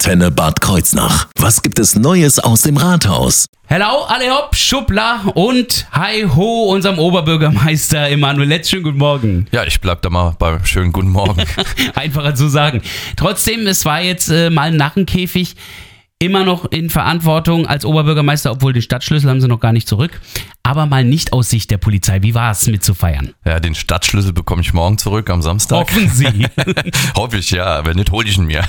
Antenne Bad Kreuznach. Was gibt es Neues aus dem Rathaus? Hello, alle hopp, Schubla und hi ho, unserem Oberbürgermeister Emanuel Letz. Schönen guten Morgen. Ja, ich bleib da mal beim schönen guten Morgen. Einfacher zu sagen. Trotzdem, es war jetzt äh, mal ein Narrenkäfig immer noch in Verantwortung als Oberbürgermeister, obwohl den Stadtschlüssel haben sie noch gar nicht zurück. Aber mal nicht aus Sicht der Polizei. Wie war es mitzufeiern? Ja, den Stadtschlüssel bekomme ich morgen zurück am Samstag. Hoffen Sie. Hoffe ich, ja. Wenn nicht, hole ich ihn mir.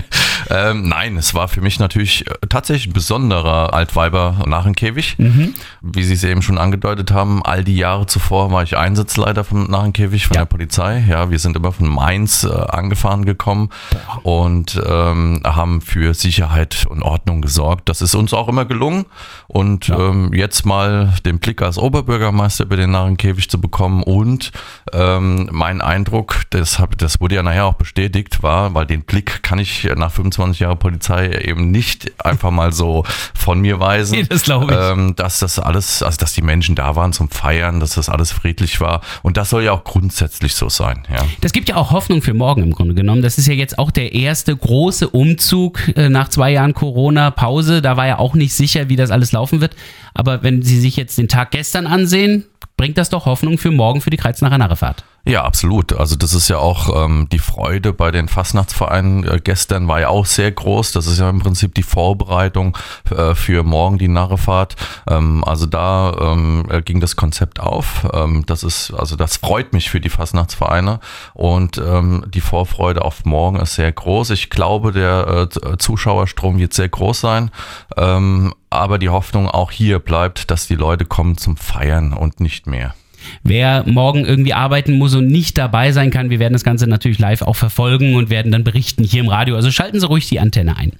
ähm, nein, es war für mich natürlich äh, tatsächlich ein besonderer Altweiber Narrenkäfig. Mhm. Wie Sie es eben schon angedeutet haben, all die Jahre zuvor war ich Einsatzleiter vom Narrenkäfig von ja. der Polizei. Ja, wir sind immer von Mainz äh, angefahren gekommen Boah. und ähm, haben für Sicherheit und Ordnung gesorgt. Das ist uns auch immer gelungen. Und ja. ähm, jetzt mal den Blick als Oberbürgermeister über den Narrenkäfig zu bekommen und ähm, mein Eindruck, das, hab, das wurde ja nachher auch bestätigt, war, weil den Blick kann ich nach 25 Jahren Polizei eben nicht einfach mal so von mir weisen. Nee, das glaube ich. Ähm, dass das alles, also dass die Menschen da waren zum Feiern, dass das alles friedlich war. Und das soll ja auch grundsätzlich so sein. Ja. Das gibt ja auch Hoffnung für morgen im Grunde genommen. Das ist ja jetzt auch der erste große Umzug äh, nach zwei Jahren Corona Corona-Pause. Da war ja auch nicht sicher, wie das alles laufen wird. Aber wenn Sie sich jetzt den Tag gestern ansehen, bringt das doch Hoffnung für morgen für die Kreuznacher Narrefahrt. Ja, absolut. Also das ist ja auch ähm, die Freude bei den Fastnachtsvereinen äh, gestern war ja auch sehr groß. Das ist ja im Prinzip die Vorbereitung äh, für morgen die Narrefahrt. Ähm, also da ähm, äh, ging das Konzept auf. Ähm, das ist also das freut mich für die Fastnachtsvereine und ähm, die Vorfreude auf morgen ist sehr groß. Ich glaube, der äh, Zuschauerstrom wird sehr groß sein. Ähm, aber die Hoffnung auch hier bleibt, dass die Leute kommen zum Feiern und nicht mehr. Wer morgen irgendwie arbeiten muss und nicht dabei sein kann, wir werden das Ganze natürlich live auch verfolgen und werden dann berichten hier im Radio. Also schalten Sie ruhig die Antenne ein.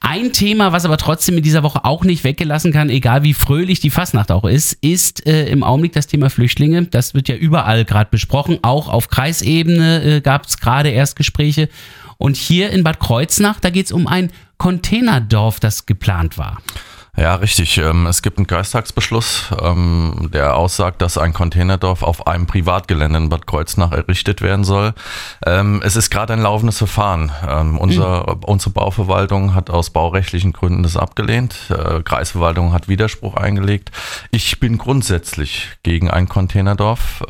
Ein Thema, was aber trotzdem in dieser Woche auch nicht weggelassen kann, egal wie fröhlich die Fastnacht auch ist, ist äh, im Augenblick das Thema Flüchtlinge. Das wird ja überall gerade besprochen. Auch auf Kreisebene äh, gab es gerade erst Gespräche. Und hier in Bad Kreuznach, da geht es um ein Containerdorf, das geplant war. Ja, richtig. Ähm, es gibt einen Kreistagsbeschluss, ähm, der aussagt, dass ein Containerdorf auf einem Privatgelände in Bad Kreuznach errichtet werden soll. Ähm, es ist gerade ein laufendes Verfahren. Unser, mhm. Unsere Bauverwaltung hat aus baurechtlichen Gründen das abgelehnt. Äh, Kreisverwaltung hat Widerspruch eingelegt. Ich bin grundsätzlich gegen ein Containerdorf.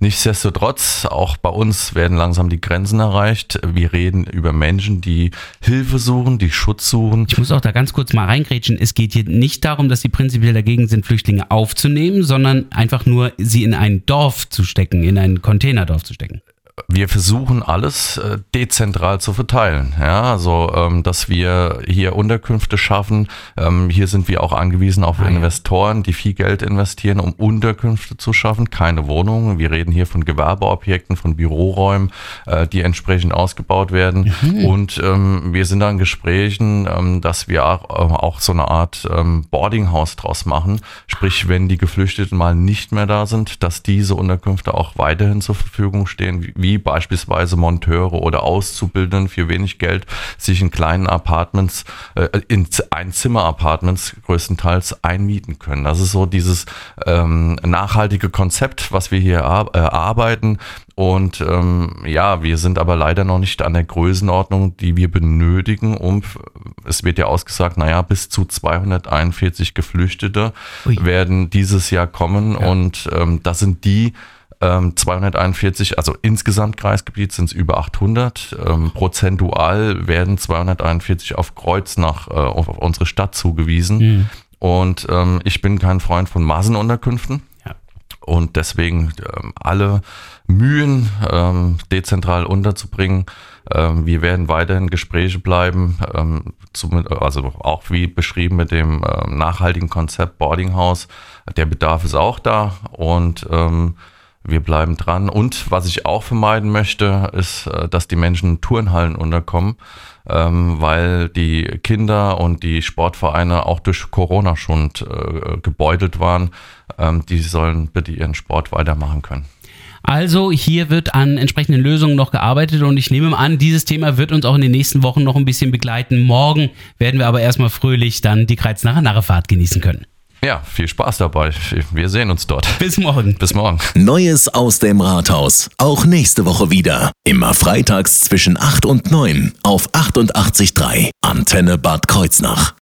Nichtsdestotrotz, auch bei uns werden langsam die Grenzen erreicht. Wir reden über Menschen, die Hilfe suchen, die Schutz suchen. Ich muss auch da ganz kurz mal reingrätschen. Es geht hier nicht darum, dass sie prinzipiell dagegen sind, Flüchtlinge aufzunehmen, sondern einfach nur sie in ein Dorf zu stecken, in ein Containerdorf zu stecken wir versuchen alles äh, dezentral zu verteilen. Ja, also ähm, dass wir hier Unterkünfte schaffen. Ähm, hier sind wir auch angewiesen auf ah, Investoren, die viel Geld investieren, um Unterkünfte zu schaffen, keine Wohnungen. Wir reden hier von Gewerbeobjekten, von Büroräumen, äh, die entsprechend ausgebaut werden. Mhm. Und ähm, wir sind an Gesprächen, ähm, dass wir auch, äh, auch so eine Art ähm, Boardinghaus draus machen. Sprich, wenn die Geflüchteten mal nicht mehr da sind, dass diese Unterkünfte auch weiterhin zur Verfügung stehen, wie wie beispielsweise Monteure oder Auszubildenden für wenig Geld sich in kleinen Apartments, äh, in Einzimmer-Apartments größtenteils einmieten können. Das ist so dieses ähm, nachhaltige Konzept, was wir hier erarbeiten. Und ähm, ja, wir sind aber leider noch nicht an der Größenordnung, die wir benötigen, um, es wird ja ausgesagt, naja, bis zu 241 Geflüchtete Ui. werden dieses Jahr kommen. Ja. Und ähm, das sind die, 241, ähm, also insgesamt Kreisgebiet sind es über 800. Ähm, prozentual werden 241 auf Kreuz nach, äh, auf, auf unsere Stadt zugewiesen. Mhm. Und ähm, ich bin kein Freund von Massenunterkünften. Ja. Und deswegen ähm, alle Mühen ähm, dezentral unterzubringen. Ähm, wir werden weiterhin Gespräche bleiben, also auch wie beschrieben mit dem nachhaltigen Konzept Boarding House. Der Bedarf ist auch da und wir bleiben dran. Und was ich auch vermeiden möchte, ist, äh, dass die Menschen in Turnhallen unterkommen, ähm, weil die Kinder und die Sportvereine auch durch Corona schon äh, gebeutelt waren. Ähm, die sollen bitte ihren Sport weitermachen können. Also hier wird an entsprechenden Lösungen noch gearbeitet und ich nehme an, dieses Thema wird uns auch in den nächsten Wochen noch ein bisschen begleiten. Morgen werden wir aber erstmal fröhlich dann die Kreuznacher Narrefahrt genießen können. Ja, viel Spaß dabei. Wir sehen uns dort. Bis morgen. Bis morgen. Neues aus dem Rathaus. Auch nächste Woche wieder. Immer freitags zwischen 8 und 9 auf 88.3 Antenne Bad Kreuznach.